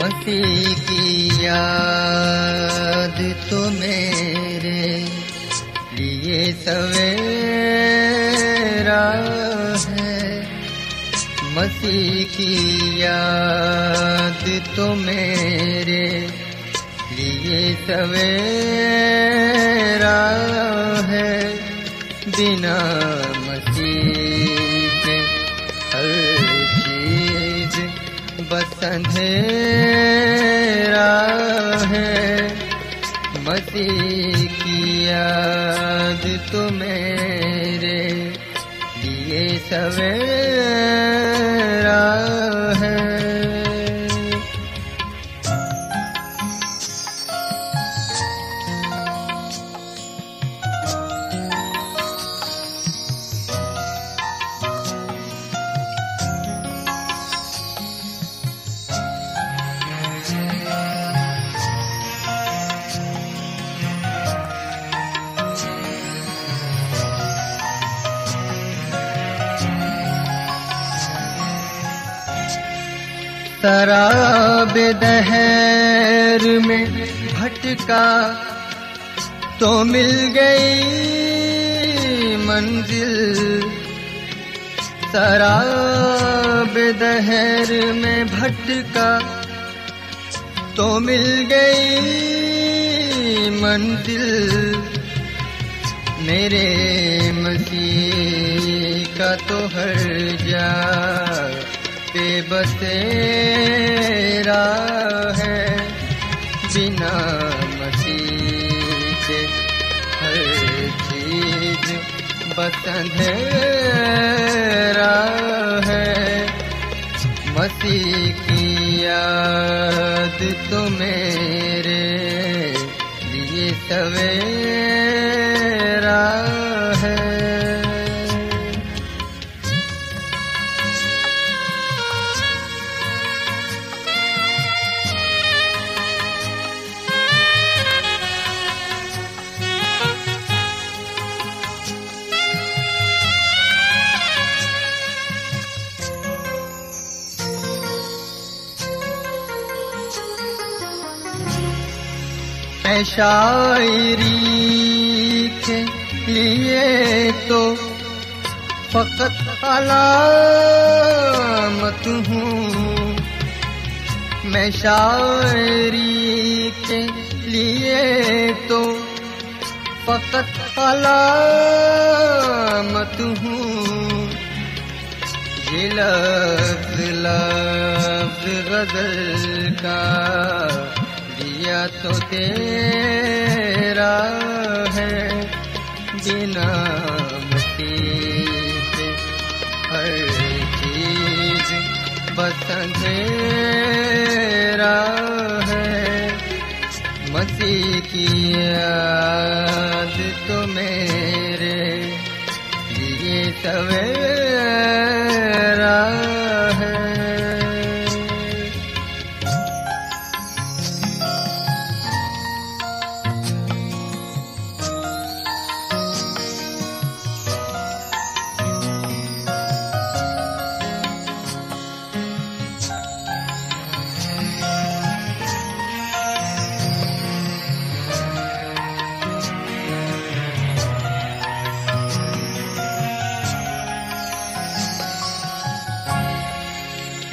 مسیح کی یاد تو میرے لیے سویرا ہے۔ مسیح کی یاد تو میرے لیے سویرا ہے۔ بنا مسیح کے ہر چیز بس اندھیرا تو میرے لیے سویرا شراب دہر میں بھٹکا تو مل گئی منزل شراب دہر میں بھٹکا تو مل گئی منزل میرے مسیح کا تو ہر جا بے بسیرا ہے۔ بنا مسیح کے ہر چیز بس ہے۔ مسیح کی یاد تو میرے لیے سویرا شاعری کے لیے تو فقط علامت ہوں۔ میں شاعری کے لیے تو فقط علامت ہوں۔ یہ لفظ لفظ غزل کا دیا تو تیرا ہے۔ بنا مسیح ہر چیز بس اندھیرا ہے۔ مسیح کی یاد تو میرے لیے سویر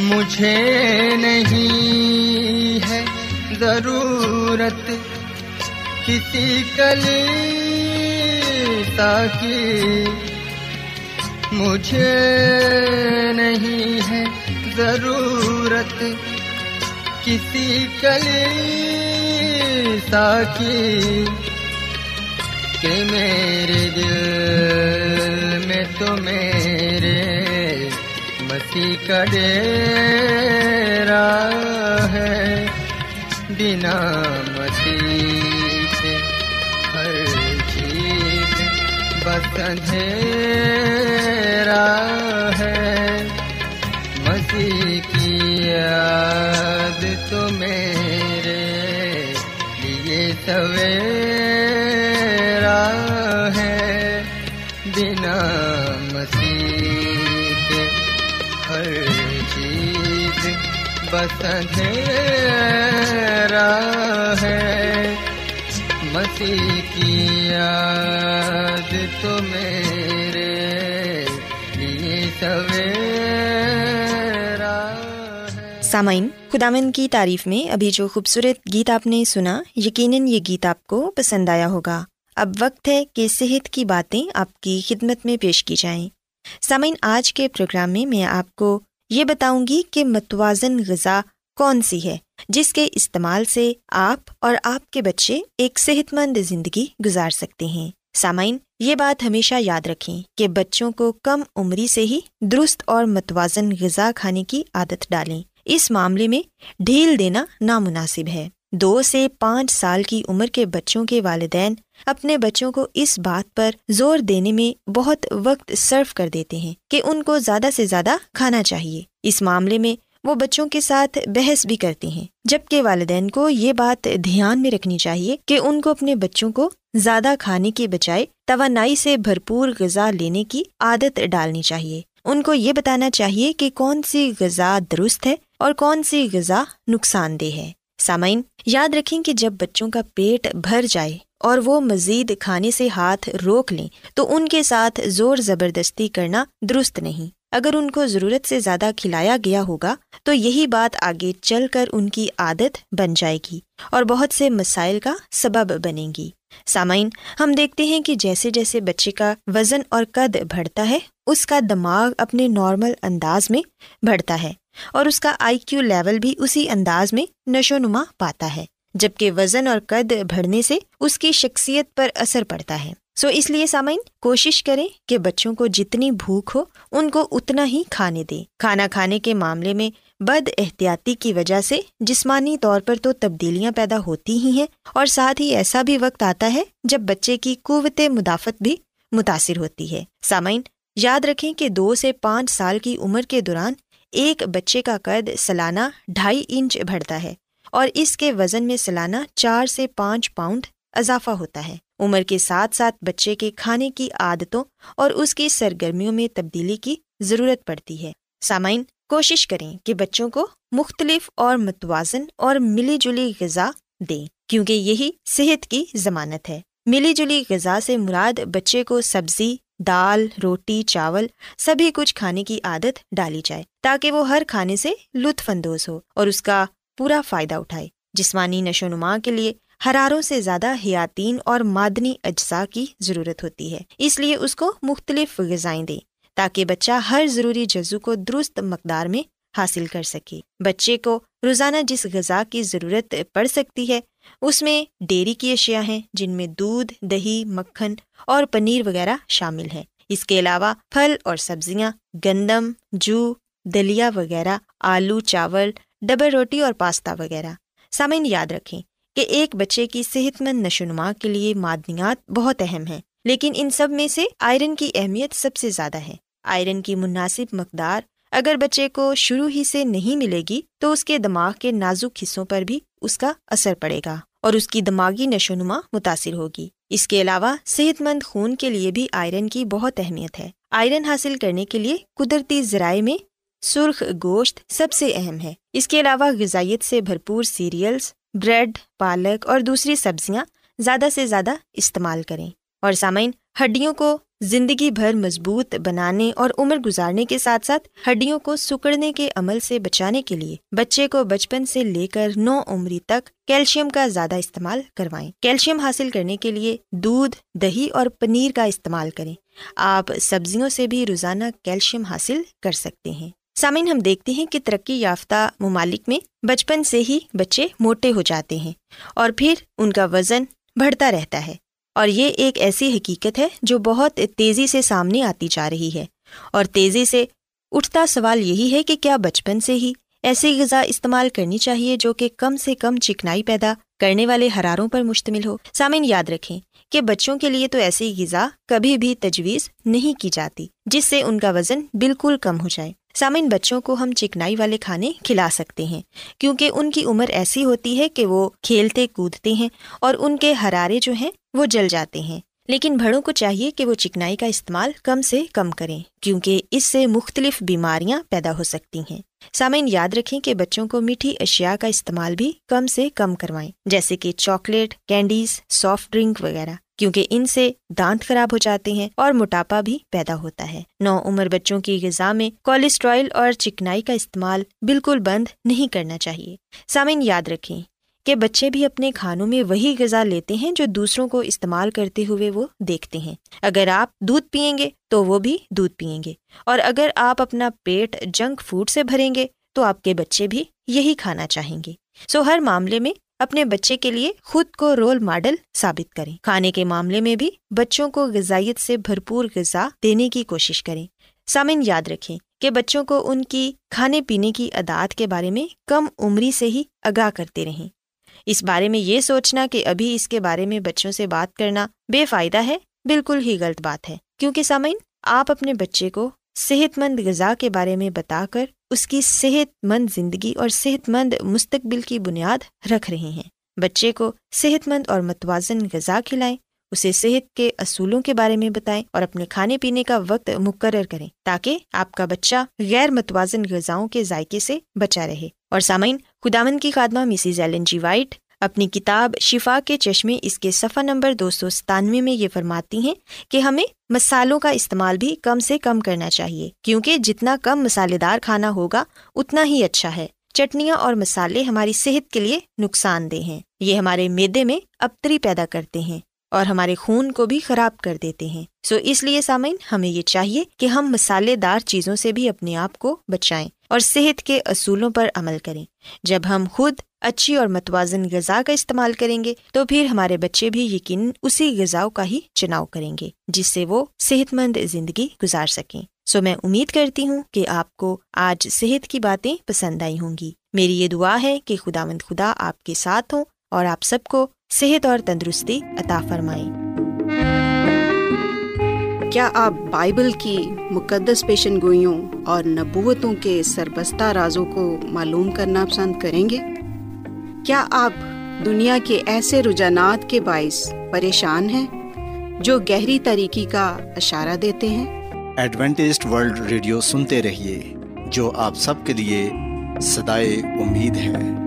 مجھے نہیں ہے ضرورت کسی کلی کی۔ مجھے نہیں ہے ضرورت کسی کلی کی۔ کہ میرے دل میں تو میرے مسیح کا ڈیرا ہے؟ بنا مسیح کے ہر چیز بس اندھیرا ہے۔ مسیح کی یاد تو میرے لیے سویرا بس اندھیرا ہے۔ مسیح کی یاد تو میرے لیے سویرا سامعین خداون کی تعریف میں ابھی جو خوبصورت گیت آپ نے سنا، یقیناً یہ گیت آپ کو پسند آیا ہوگا۔ اب وقت ہے کہ صحت کی باتیں آپ کی خدمت میں پیش کی جائیں۔ سامعین، آج کے پروگرام میں میں آپ کو یہ بتاؤں گی کہ متوازن غذا کون سی ہے، جس کے استعمال سے آپ اور آپ کے بچے ایک صحت مند زندگی گزار سکتے ہیں۔ سامعین، یہ بات ہمیشہ یاد رکھیں کہ بچوں کو کم عمری سے ہی درست اور متوازن غذا کھانے کی عادت ڈالیں۔ اس معاملے میں ڈھیل دینا نامناسب ہے۔ دو سے پانچ سال کی عمر کے بچوں کے والدین اپنے بچوں کو اس بات پر زور دینے میں بہت وقت صرف کر دیتے ہیں کہ ان کو زیادہ سے زیادہ کھانا چاہیے۔ اس معاملے میں وہ بچوں کے ساتھ بحث بھی کرتے ہیں، جبکہ والدین کو یہ بات دھیان میں رکھنی چاہیے کہ ان کو اپنے بچوں کو زیادہ کھانے کے بجائے توانائی سے بھرپور غذا لینے کی عادت ڈالنی چاہیے۔ ان کو یہ بتانا چاہیے کہ کون سی غذا درست ہے اور کون سی غذا نقصان دہ ہے۔ سامعین، یاد رکھیں کہ جب بچوں کا پیٹ بھر جائے اور وہ مزید کھانے سے ہاتھ روک لیں، تو ان کے ساتھ زور زبردستی کرنا درست نہیں۔ اگر ان کو ضرورت سے زیادہ کھلایا گیا ہوگا، تو یہی بات آگے چل کر ان کی عادت بن جائے گی اور بہت سے مسائل کا سبب بنے گی۔ سامعین، ہم دیکھتے ہیں کہ جیسے جیسے بچے کا وزن اور قد بڑھتا ہے، اس کا دماغ اپنے نارمل انداز میں بڑھتا ہے۔ اور اس کا آئی کیو لیول بھی اسی انداز میں نشو نما پاتا ہے، جبکہ وزن اور قد بڑھنے سے اس کی شخصیت پر اثر پڑتا ہے۔ سو اس لیے سامعین، کوشش کریں کہ بچوں کو جتنی بھوک ہو، ان کو اتنا ہی کھانے دیں۔ کھانا کھانے کے معاملے میں بد احتیاطی کی وجہ سے جسمانی طور پر تو تبدیلیاں پیدا ہوتی ہی ہیں، اور ساتھ ہی ایسا بھی وقت آتا ہے جب بچے کی قوت مدافعت بھی متاثر ہوتی ہے۔ سامعین، یاد رکھیں کہ دو سے پانچ سال کی عمر کے دوران ایک بچے کا قد سالانہ ڈھائی انچ بڑھتا ہے اور اس کے وزن میں سالانہ چار سے پانچ پاؤنڈ اضافہ ہوتا ہے۔ عمر کے ساتھ ساتھ بچے کے کھانے کی عادتوں اور اس کی سرگرمیوں میں تبدیلی کی ضرورت پڑتی ہے۔ سامعین، کوشش کریں کہ بچوں کو مختلف اور متوازن اور ملی جلی غذا دیں، کیونکہ یہی صحت کی ضمانت ہے۔ ملی جلی غذا سے مراد بچے کو سبزی دال، روٹی، چاول، سبھی کچھ کھانے کی عادت ڈالی جائے تاکہ وہ ہر کھانے سے لطف اندوز ہو اور اس کا پورا فائدہ اٹھائے۔ جسمانی نشو نما کے لیے حراروں سے زیادہ حیاتین اور معدنی اجزاء کی ضرورت ہوتی ہے۔ اس لیے اس کو مختلف غذائیں دیں تاکہ بچہ ہر ضروری جزو کو درست مقدار میں حاصل کر سکے۔ بچے کو روزانہ جس غذا کی ضرورت پڑ سکتی ہے اس میں ڈیری کی اشیاء ہیں جن میں دودھ، دہی، مکھن اور پنیر وغیرہ شامل ہے اس کے علاوہ پھل اور سبزیاں، گندم، جو، دلیا وغیرہ، آلو، چاول، ڈبل روٹی اور پاستا وغیرہ۔ سامعین، یاد رکھیں کہ ایک بچے کی صحت مند نشو نما کے لیے معدنیات بہت اہم ہیں، لیکن ان سب میں سے آئرن کی اہمیت سب سے زیادہ ہے۔ آئرن کی مناسب مقدار اگر بچے کو شروع ہی سے نہیں ملے گی تو اس کے دماغ کے نازک حصوں پر بھی اس کا اثر پڑے گا اور اس کی دماغی نشو نما متاثر ہوگی۔ اس کے علاوہ صحت مند خون کے لیے بھی آئرن کی بہت اہمیت ہے۔ آئرن حاصل کرنے کے لیے قدرتی ذرائع میں سرخ گوشت سب سے اہم ہے۔ اس کے علاوہ غذائیت سے بھرپور سیریلس بریڈ پالک اور دوسری سبزیاں زیادہ سے زیادہ استعمال کریں۔ اور سامعین ہڈیوں کو زندگی بھر مضبوط بنانے اور عمر گزارنے کے ساتھ ساتھ ہڈیوں کو سکڑنے کے عمل سے بچانے کے لیے بچے کو بچپن سے لے کر نو عمری تک کیلشیم کا زیادہ استعمال کروائیں۔ کیلشیم حاصل کرنے کے لیے دودھ، دہی اور پنیر کا استعمال کریں۔ آپ سبزیوں سے بھی روزانہ کیلشیم حاصل کر سکتے ہیں۔ سامعین، ہم دیکھتے ہیں کہ ترقی یافتہ ممالک میں بچپن سے ہی بچے موٹے ہو جاتے ہیں اور پھر ان کا وزن بڑھتا رہتا ہے۔ اور یہ ایک ایسی حقیقت ہے جو بہت تیزی سے سامنے آتی جا رہی ہے۔ اور تیزی سے اٹھتا سوال یہی ہے کہ کیا بچپن سے ہی ایسی غذا استعمال کرنی چاہیے جو کہ کم سے کم چکنائی پیدا کرنے والے حراروں پر مشتمل ہو۔ سامعین، یاد رکھیں کہ بچوں کے لیے تو ایسی غذا کبھی بھی تجویز نہیں کی جاتی جس سے ان کا وزن بالکل کم ہو جائے۔ سامعین، بچوں کو ہم چکنائی والے کھانے کھلا سکتے ہیں کیونکہ ان کی عمر ایسی ہوتی ہے کہ وہ کھیلتے کودتے ہیں اور ان کے حرارے جو ہیں وہ جل جاتے ہیں۔ لیکن بڑوں کو چاہیے کہ وہ چکنائی کا استعمال کم سے کم کریں، کیونکہ اس سے مختلف بیماریاں پیدا ہو سکتی ہیں۔ سامعین، یاد رکھیں کہ بچوں کو میٹھی اشیاء کا استعمال بھی کم سے کم کروائیں، جیسے کہ چاکلیٹ، کینڈیز، سافٹ ڈرنک وغیرہ، کیونکہ ان سے دانت خراب ہو جاتے ہیں اور موٹاپا بھی پیدا ہوتا ہے۔ نو عمر بچوں کی غذا میں کولیسٹرائل اور چکنائی کا استعمال بالکل بند نہیں کرنا چاہیے۔ سامعین، یاد رکھیں کہ بچے بھی اپنے کھانوں میں وہی غذا لیتے ہیں جو دوسروں کو استعمال کرتے ہوئے وہ دیکھتے ہیں۔ اگر آپ دودھ پئیں گے تو وہ بھی دودھ پئیں گے۔ اور اگر آپ اپنا پیٹ جنک فوڈ سے بھریں گے تو آپ کے بچے بھی یہی کھانا چاہیں گے۔ سو ہر معاملے میں اپنے بچے کے لیے خود کو رول ماڈل ثابت کریں۔ کھانے کے معاملے میں بھی بچوں کو غذائیت سے بھرپور غذا دینے کی کوشش کریں۔ سامن یاد رکھیں کہ بچوں کو ان کی کھانے پینے کی عادات کے بارے میں کم عمری سے ہی آگاہ کرتے رہیں۔ اس بارے میں یہ سوچنا کہ ابھی اس کے بارے میں بچوں سے بات کرنا بے فائدہ ہے، بالکل ہی غلط بات ہے۔ کیونکہ سامعین، آپ اپنے بچے کو صحت مند غذا کے بارے میں بتا کر اس کی صحت مند زندگی اور صحت مند مستقبل کی بنیاد رکھ رہے ہیں۔ بچے کو صحت مند اور متوازن غذا کھلائیں، اسے صحت کے اصولوں کے بارے میں بتائیں اور اپنے کھانے پینے کا وقت مقرر کریں تاکہ آپ کا بچہ غیر متوازن غذاؤں کے ذائقے سے بچا رہے۔ اور سامعین خداون کی خادمہ مسز ایلن جی وائٹ اپنی کتاب شفا کے چشمے اس کے صفحہ نمبر دو سو ستانوے میں یہ فرماتی ہیں کہ ہمیں مسالوں کا استعمال بھی کم سے کم کرنا چاہیے، کیونکہ جتنا کم مسالے دار کھانا ہوگا، اتنا ہی اچھا ہے۔ چٹنیاں اور مسالے ہماری صحت کے لیے نقصان دہ ہیں۔ یہ ہمارے میدے میں ابتری پیدا کرتے ہیں۔ اور ہمارے خون کو بھی خراب کر دیتے ہیں۔ سو اس لیے سامعین، ہمیں یہ چاہیے کہ ہم مسالے دار چیزوں سے بھی اپنے آپ کو بچائیں اور صحت کے اصولوں پر عمل کریں۔ جب ہم خود اچھی اور متوازن غذا کا استعمال کریں گے، تو پھر ہمارے بچے بھی یقین اسی غذا کا ہی چناؤ کریں گے، جس سے وہ صحت مند زندگی گزار سکیں۔ سو میں امید کرتی ہوں کہ آپ کو آج صحت کی باتیں پسند آئی ہوں گی۔ میری یہ دعا ہے کہ خدا مند خدا آپ کے ساتھ ہوں اور آپ سب کو صحت اور تندرستی عطا فرمائیں کیا آپ بائبل کی مقدس پیشن گوئیوں اور نبوتوں کے سربستہ رازوں کو معلوم کرنا پسند کریں گے؟ کیا آپ دنیا کے ایسے رجحانات کے باعث پریشان ہیں جو گہری طریقے کا اشارہ دیتے ہیں؟ ایڈوینٹسڈ ورلڈ ریڈیو سنتے رہیے جو آپ سب کے لیے صدائے امید ہے۔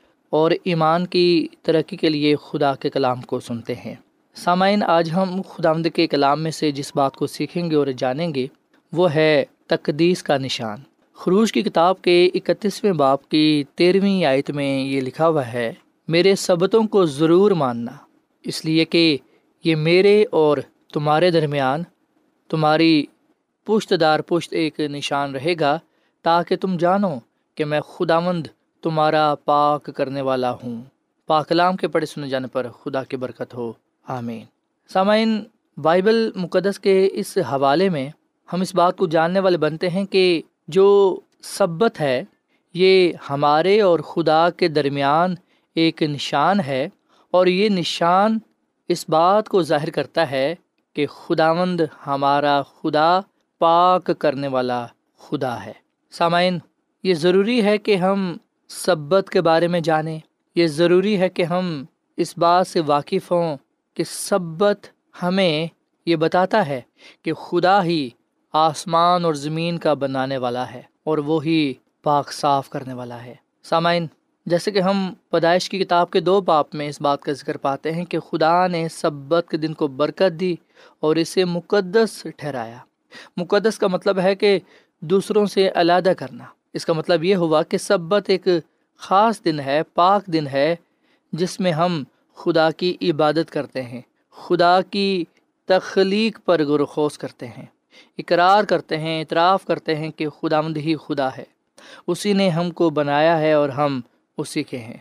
اور ایمان کی ترقی کے لیے خدا کے کلام کو سنتے ہیں۔ سامعین، آج ہم خدا کے کلام میں سے جس بات کو سیکھیں گے اور جانیں گے، وہ ہے تقدیس کا نشان۔ خروش کی کتاب کے اکتیسویں باپ کی تیرہویں آیت میں یہ لکھا ہوا ہے، میرے سبتوں کو ضرور ماننا۔ اس لیے کہ یہ میرے اور تمہارے درمیان تمہاری پشت دار پشت ایک نشان رہے گا، تاکہ تم جانو کہ میں خدا مند تمہارا پاک کرنے والا ہوں۔ پاکلام کے پڑھے سنے جانے پر خدا کی برکت ہو۔ آمین۔ سامعین، بائبل مقدس کے اس حوالے میں ہم اس بات کو جاننے والے بنتے ہیں کہ جو سبت ہے، یہ ہمارے اور خدا کے درمیان ایک نشان ہے اور یہ نشان اس بات کو ظاہر کرتا ہے کہ خدا مند ہمارا خدا پاک کرنے والا خدا ہے۔ سامعین، یہ ضروری ہے کہ ہم سبت کے بارے میں جانیں۔ یہ ضروری ہے کہ ہم اس بات سے واقف ہوں کہ سبت ہمیں یہ بتاتا ہے کہ خدا ہی آسمان اور زمین کا بنانے والا ہے اور وہی پاک صاف کرنے والا ہے۔ سامعین، جیسے کہ ہم پیدائش کی کتاب کے دو باپ میں اس بات کا ذکر پاتے ہیں کہ خدا نے سبت کے دن کو برکت دی اور اسے مقدس ٹھہرایا۔ مقدس کا مطلب ہے کہ دوسروں سے علیحدہ کرنا۔ اس کا مطلب یہ ہوا کہ سبت ایک خاص دن ہے، پاک دن ہے، جس میں ہم خدا کی عبادت کرتے ہیں، خدا کی تخلیق پر غرخوز کرتے ہیں، اقرار کرتے ہیں، اعتراف کرتے ہیں کہ خدا مند ہی خدا ہے۔ اسی نے ہم کو بنایا ہے اور ہم اسی کے ہیں۔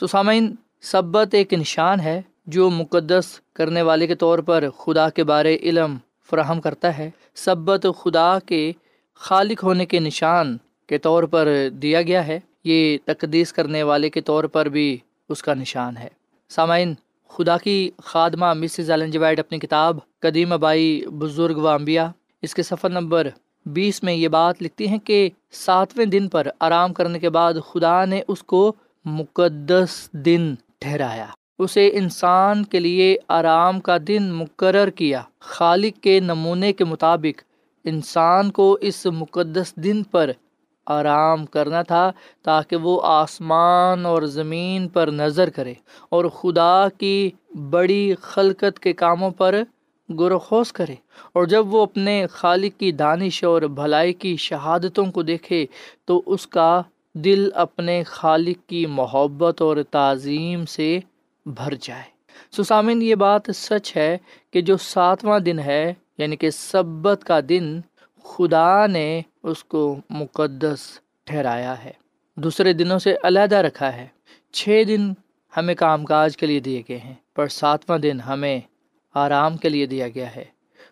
سسامین سبت ایک نشان ہے جو مقدس کرنے والے کے طور پر خدا کے بارے علم فراہم کرتا ہے۔ سبت خدا کے خالق ہونے کے نشان کے طور پر دیا گیا ہے، یہ تقدیس کرنے والے کے طور پر بھی اس کا نشان ہے۔ سامعین، خدا کی خادمہ مسز ایلنجوائڈ جی اپنی کتاب قدیم بائی بزرگ و امبیا اس کے سفر نمبر بیس میں یہ بات لکھتی ہیں کہ ساتویں دن پر آرام کرنے کے بعد خدا نے اس کو مقدس دن ٹھہرایا۔ اسے انسان کے لیے آرام کا دن مقرر کیا۔ خالق کے نمونے کے مطابق انسان کو اس مقدس دن پر آرام کرنا تھا تاکہ وہ آسمان اور زمین پر نظر کرے اور خدا کی بڑی خلقت کے کاموں پر گرخوز کرے۔ اور جب وہ اپنے خالق کی دانش اور بھلائی کی شہادتوں کو دیکھے تو اس کا دل اپنے خالق کی محبت اور تعظیم سے بھر جائے۔ سسامن، یہ بات سچ ہے کہ جو ساتواں دن ہے یعنی کہ سبت کا دن خدا نے اس کو مقدس ٹھہرایا ہے۔ دوسرے دنوں سے علیحدہ رکھا ہے۔ چھ دن ہمیں کام کاج کے لیے دیے گئے ہیں، پر ساتواں دن ہمیں آرام کے لیے دیا گیا ہے۔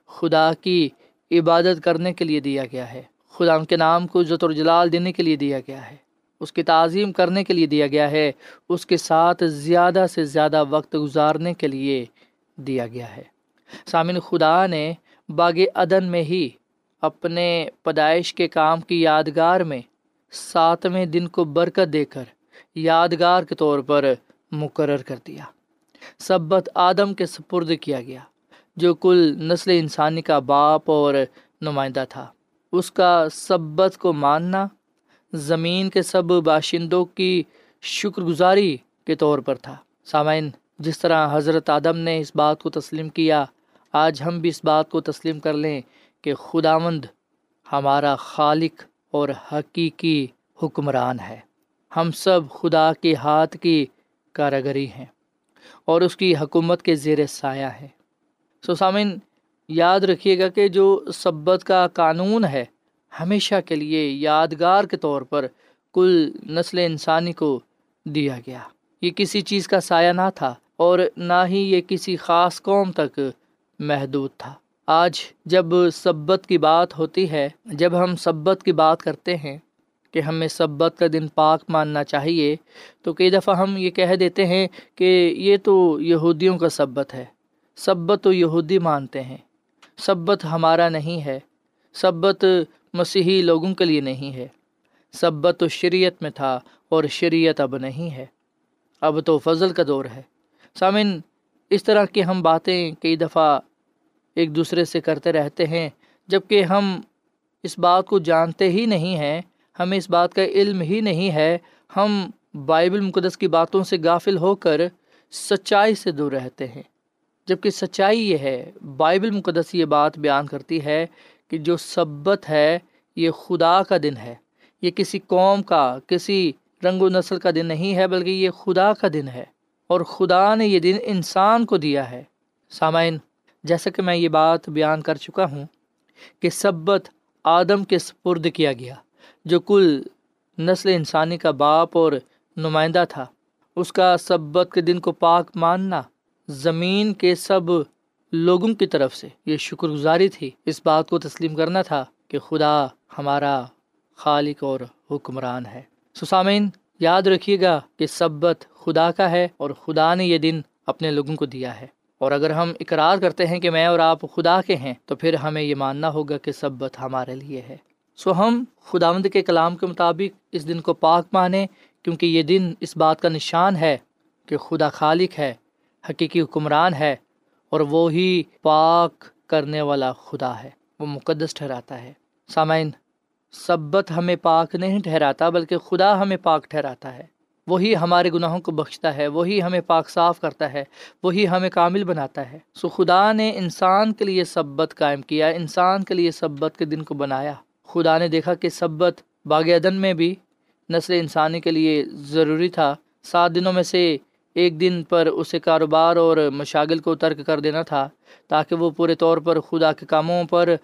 خدا کی عبادت کرنے کے لیے دیا گیا ہے۔ خدا ان کے نام کو عزت اور جلال دینے کے لیے دیا گیا ہے۔ اس کی تعظیم کرنے کے لیے دیا گیا ہے۔ اس کے ساتھ زیادہ سے زیادہ وقت گزارنے کے لیے دیا گیا ہے۔ سامن خدا نے باغ عدن میں ہی اپنے پیدائش کے کام کی یادگار میں ساتویں دن کو برکت دے کر یادگار کے طور پر مقرر کر دیا۔ سبت آدم کے سپرد کیا گیا، جو کل نسل انسانی کا باپ اور نمائندہ تھا۔ اس کا سبت کو ماننا زمین کے سب باشندوں کی شکر گزاری کے طور پر تھا۔ سامعین، جس طرح حضرت آدم نے اس بات کو تسلیم کیا، آج ہم بھی اس بات کو تسلیم کر لیں۔ کہ خدا مند ہمارا خالق اور حقیقی حکمران ہے۔ ہم سب خدا کے ہاتھ کی کاراگری ہیں اور اس کی حکومت کے زیر سایہ ہے سو سامن یاد رکھیے گا کہ جو سبت کا قانون ہے، ہمیشہ کے لیے یادگار کے طور پر کل نسل انسانی کو دیا گیا۔ یہ کسی چیز کا سایہ نہ تھا اور نہ ہی یہ کسی خاص قوم تک محدود تھا۔ آج جب سبت کی بات ہوتی ہے، جب ہم سبت کی بات کرتے ہیں کہ ہمیں سبت کا دن پاک ماننا چاہیے، تو کئی دفعہ ہم یہ کہہ دیتے ہیں کہ یہ تو یہودیوں کا سبت ہے۔ سبت تو یہودی مانتے ہیں۔ سبت ہمارا نہیں ہے۔ سبت مسیحی لوگوں کے لیے نہیں ہے۔ سبت تو شریعت میں تھا اور شریعت اب نہیں ہے۔ اب تو فضل کا دور ہے۔ سامن اس طرح کی ہم باتیں کئی دفعہ ایک دوسرے سے کرتے رہتے ہیں جبکہ ہم اس بات کو جانتے ہی نہیں ہیں، ہمیں اس بات کا علم ہی نہیں ہے۔ ہم بائبل مقدس کی باتوں سے غافل ہو کر سچائی سے دور رہتے ہیں۔ جبکہ سچائی یہ ہے، بائبل مقدس یہ بات بیان کرتی ہے کہ جو سبت ہے، یہ خدا کا دن ہے۔ یہ کسی قوم کا، کسی رنگ و نسل کا دن نہیں ہے، بلکہ یہ خدا کا دن ہے۔ اور خدا نے یہ دن انسان کو دیا ہے۔ سامعین جیسا کہ میں یہ بات بیان کر چکا ہوں کہ سبت آدم کے سپرد کیا گیا، جو کل نسل انسانی کا باپ اور نمائندہ تھا۔ اس کا سبت کے دن کو پاک ماننا زمین کے سب لوگوں کی طرف سے یہ شکر گزاری تھی۔ اس بات کو تسلیم کرنا تھا کہ خدا ہمارا خالق اور حکمران ہے۔ سسامین یاد رکھیے گا کہ سبت خدا کا ہے اور خدا نے یہ دن اپنے لوگوں کو دیا ہے۔ اور اگر ہم اقرار کرتے ہیں کہ میں اور آپ خدا کے ہیں، تو پھر ہمیں یہ ماننا ہوگا کہ سبت ہمارے لیے ہے۔ سو ہم خداوند کے کلام کے مطابق اس دن کو پاک مانیں، کیونکہ یہ دن اس بات کا نشان ہے کہ خدا خالق ہے، حقیقی حکمران ہے، اور وہی پاک کرنے والا خدا ہے۔ وہ مقدس ٹھہراتا ہے۔ سامعین، سبت ہمیں پاک نہیں ٹھہراتا، بلکہ خدا ہمیں پاک ٹھہراتا ہے۔ وہی ہمارے گناہوں کو بخشتا ہے، وہی ہمیں پاک صاف کرتا ہے، وہی ہمیں کامل بناتا ہے۔ سو خدا نے انسان کے لیے سبت قائم کیا، انسان کے لیے سبت کے دن کو بنایا۔ خدا نے دیکھا کہ سبت باغ عدن میں بھی نسل انسانی کے لیے ضروری تھا۔ سات دنوں میں سے ایک دن پر اسے کاروبار اور مشاغل کو ترک کر دینا تھا، تاکہ وہ پورے طور پر خدا کے کاموں پر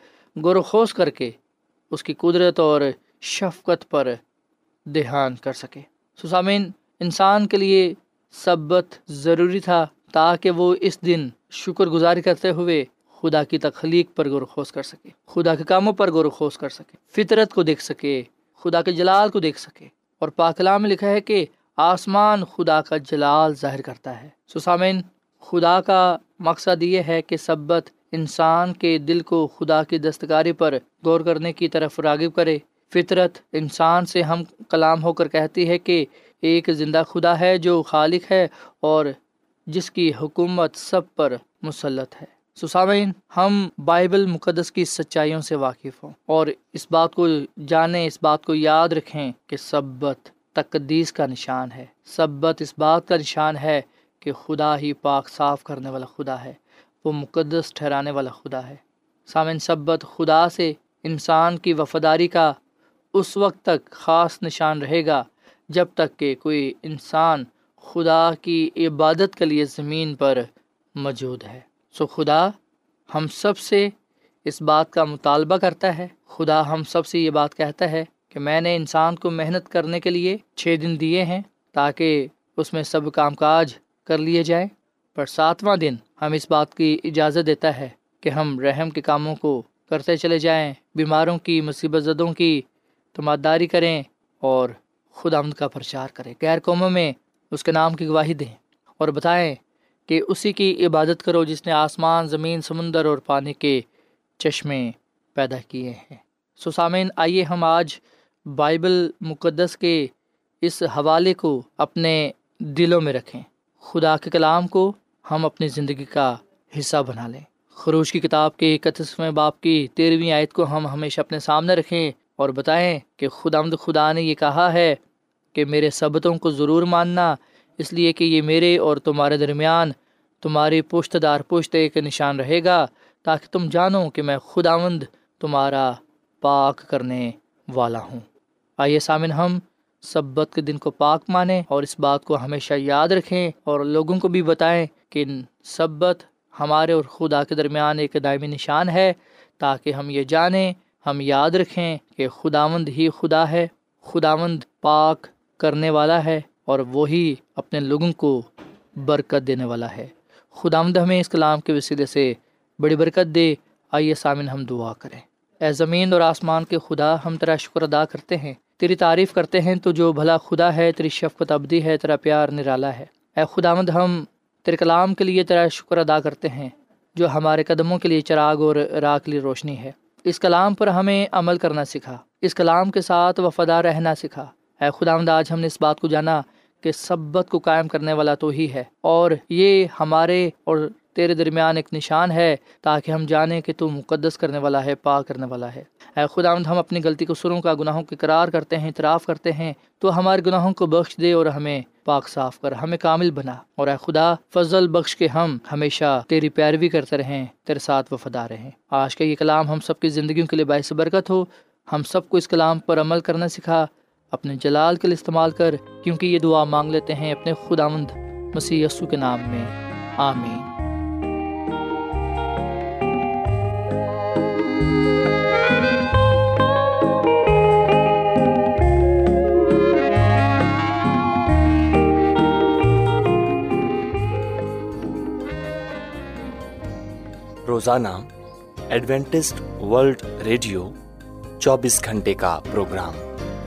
غور و خوش کر کے اس کی قدرت اور شفقت پر دھیان کر سکے۔ سسامین انسان کے لیے سبت ضروری تھا تاکہ وہ اس دن شکر گزاری کرتے ہوئے خدا کی تخلیق پر غور و خوش کر سکے، خدا کے کاموں پر غور و خوش کر سکے، فطرت کو دیکھ سکے، خدا کے جلال کو دیکھ سکے۔ اور پاکلام میں لکھا ہے کہ آسمان خدا کا جلال ظاہر کرتا ہے۔ سسامین خدا کا مقصد یہ ہے کہ سبت انسان کے دل کو خدا کی دستکاری پر غور کرنے کی طرف راغب کرے۔ فطرت انسان سے ہم کلام ہو کر کہتی ہے کہ ایک زندہ خدا ہے جو خالق ہے اور جس کی حکومت سب پر مسلط ہے۔ سسامین ہم بائبل مقدس کی سچائیوں سے واقف ہوں اور اس بات کو جانیں، اس بات کو یاد رکھیں کہ سبت تقدیس کا نشان ہے۔ سبت اس بات کا نشان ہے کہ خدا ہی پاک صاف کرنے والا خدا ہے، وہ مقدس ٹھہرانے والا خدا ہے۔ سامن سبت خدا سے انسان کی وفاداری کا اس وقت تک خاص نشان رہے گا جب تک کہ کوئی انسان خدا کی عبادت کے لیے زمین پر موجود ہے۔ سو خدا ہم سب سے اس بات کا مطالبہ کرتا ہے۔ خدا ہم سب سے یہ بات کہتا ہے کہ میں نے انسان کو محنت کرنے کے لیے چھ دن دیے ہیں تاکہ اس میں سب کام کاج کر لیے جائیں۔ پر ساتواں دن ہم اس بات کی اجازت دیتا ہے کہ ہم رحم کے کاموں کو کرتے چلے جائیں۔ بیماروں کی مصیبت زدوں کی تماداری کریں اور خود آمد کا پرچار کریں۔ غیر قوموں میں اس کے نام کی گواہی دیں اور بتائیں کہ اسی کی عبادت کرو جس نے آسمان، زمین، سمندر اور پانی کے چشمے پیدا کیے ہیں۔ سسامین آئیے ہم آج بائبل مقدس کے اس حوالے کو اپنے دلوں میں رکھیں۔ خدا کے کلام کو ہم اپنی زندگی کا حصہ بنا لیں۔ خروش کی کتاب کے اکتیسویں باپ کی تیرہویں آیت کو ہم ہمیشہ اپنے سامنے رکھیں۔ اور بتائیں کہ خدا مد خدا نے یہ کہا ہے کہ میرے سبتوں کو ضرور ماننا، اس لیے کہ یہ میرے اور تمہارے درمیان تمہاری پشت دار پشت ایک نشان رہے گا، تاکہ تم جانو کہ میں خداوند تمہارا پاک کرنے والا ہوں۔ آئیے سامن ہم سبت کے دن کو پاک مانیں اور اس بات کو ہمیشہ یاد رکھیں اور لوگوں کو بھی بتائیں کہ سبت ہمارے اور خدا کے درمیان ایک دائمی نشان ہے، تاکہ ہم یہ جانیں ہم یاد رکھیں کہ خداوند ہی خدا ہے، خداوند پاک کرنے والا ہے اور وہی اپنے لوگوں کو برکت دینے والا ہے۔ خداوند ہمیں اس کلام کے وسیلے سے بڑی برکت دے۔ آئیے سامن ہم دعا کریں۔ اے زمین اور آسمان کے خدا، ہم تیرا شکر ادا کرتے ہیں۔ تیری تعریف کرتے ہیں تو جو بھلا خدا ہے، تیری شفقت ابدی ہے، تیرا پیار نرالا ہے۔ اے خداوند، ہم تیرے کلام کے لیے تیرا شکر ادا کرتے ہیں، جو ہمارے قدموں کے لیے چراغ اور راہ کے لیے روشنی ہے۔ اس کلام پر ہمیں عمل کرنا سکھا۔ اس کلام کے ساتھ وفادار رہنا سکھا۔ اے خدا آج ہم نے اس بات کو جانا کہ سبت کو قائم کرنے والا تو ہی ہے۔ اور یہ ہمارے اور تیرے درمیان ایک نشان ہے تاکہ ہم جانیں کہ تو مقدس کرنے والا ہے، پاک کرنے والا ہے۔ اے خدا ہم اپنی غلطی کو سروں کا گناہوں کے قرار کرتے ہیں، اعتراف کرتے ہیں۔ تو ہمارے گناہوں کو بخش دے اور ہمیں پاک صاف کر، ہمیں کامل بنا۔ اور اے خدا، فضل بخش کے ہم ہمیشہ تیری پیروی کرتے رہیں، تیرے ساتھ وفادار رہیں۔ آج کا یہ کلام ہم سب کی زندگیوں کے لیے باعث برکت ہو۔ ہم سب کو اس کلام پر عمل کرنا سکھا۔ اپنے جلال کے لیے استعمال کر، کیونکہ یہ دعا مانگ لیتے ہیں اپنے خداوند مسیح یسو کے نام میں۔ آمین۔ روزانہ ایڈوینٹسٹ ورلڈ ریڈیو چوبیس گھنٹے کا پروگرام۔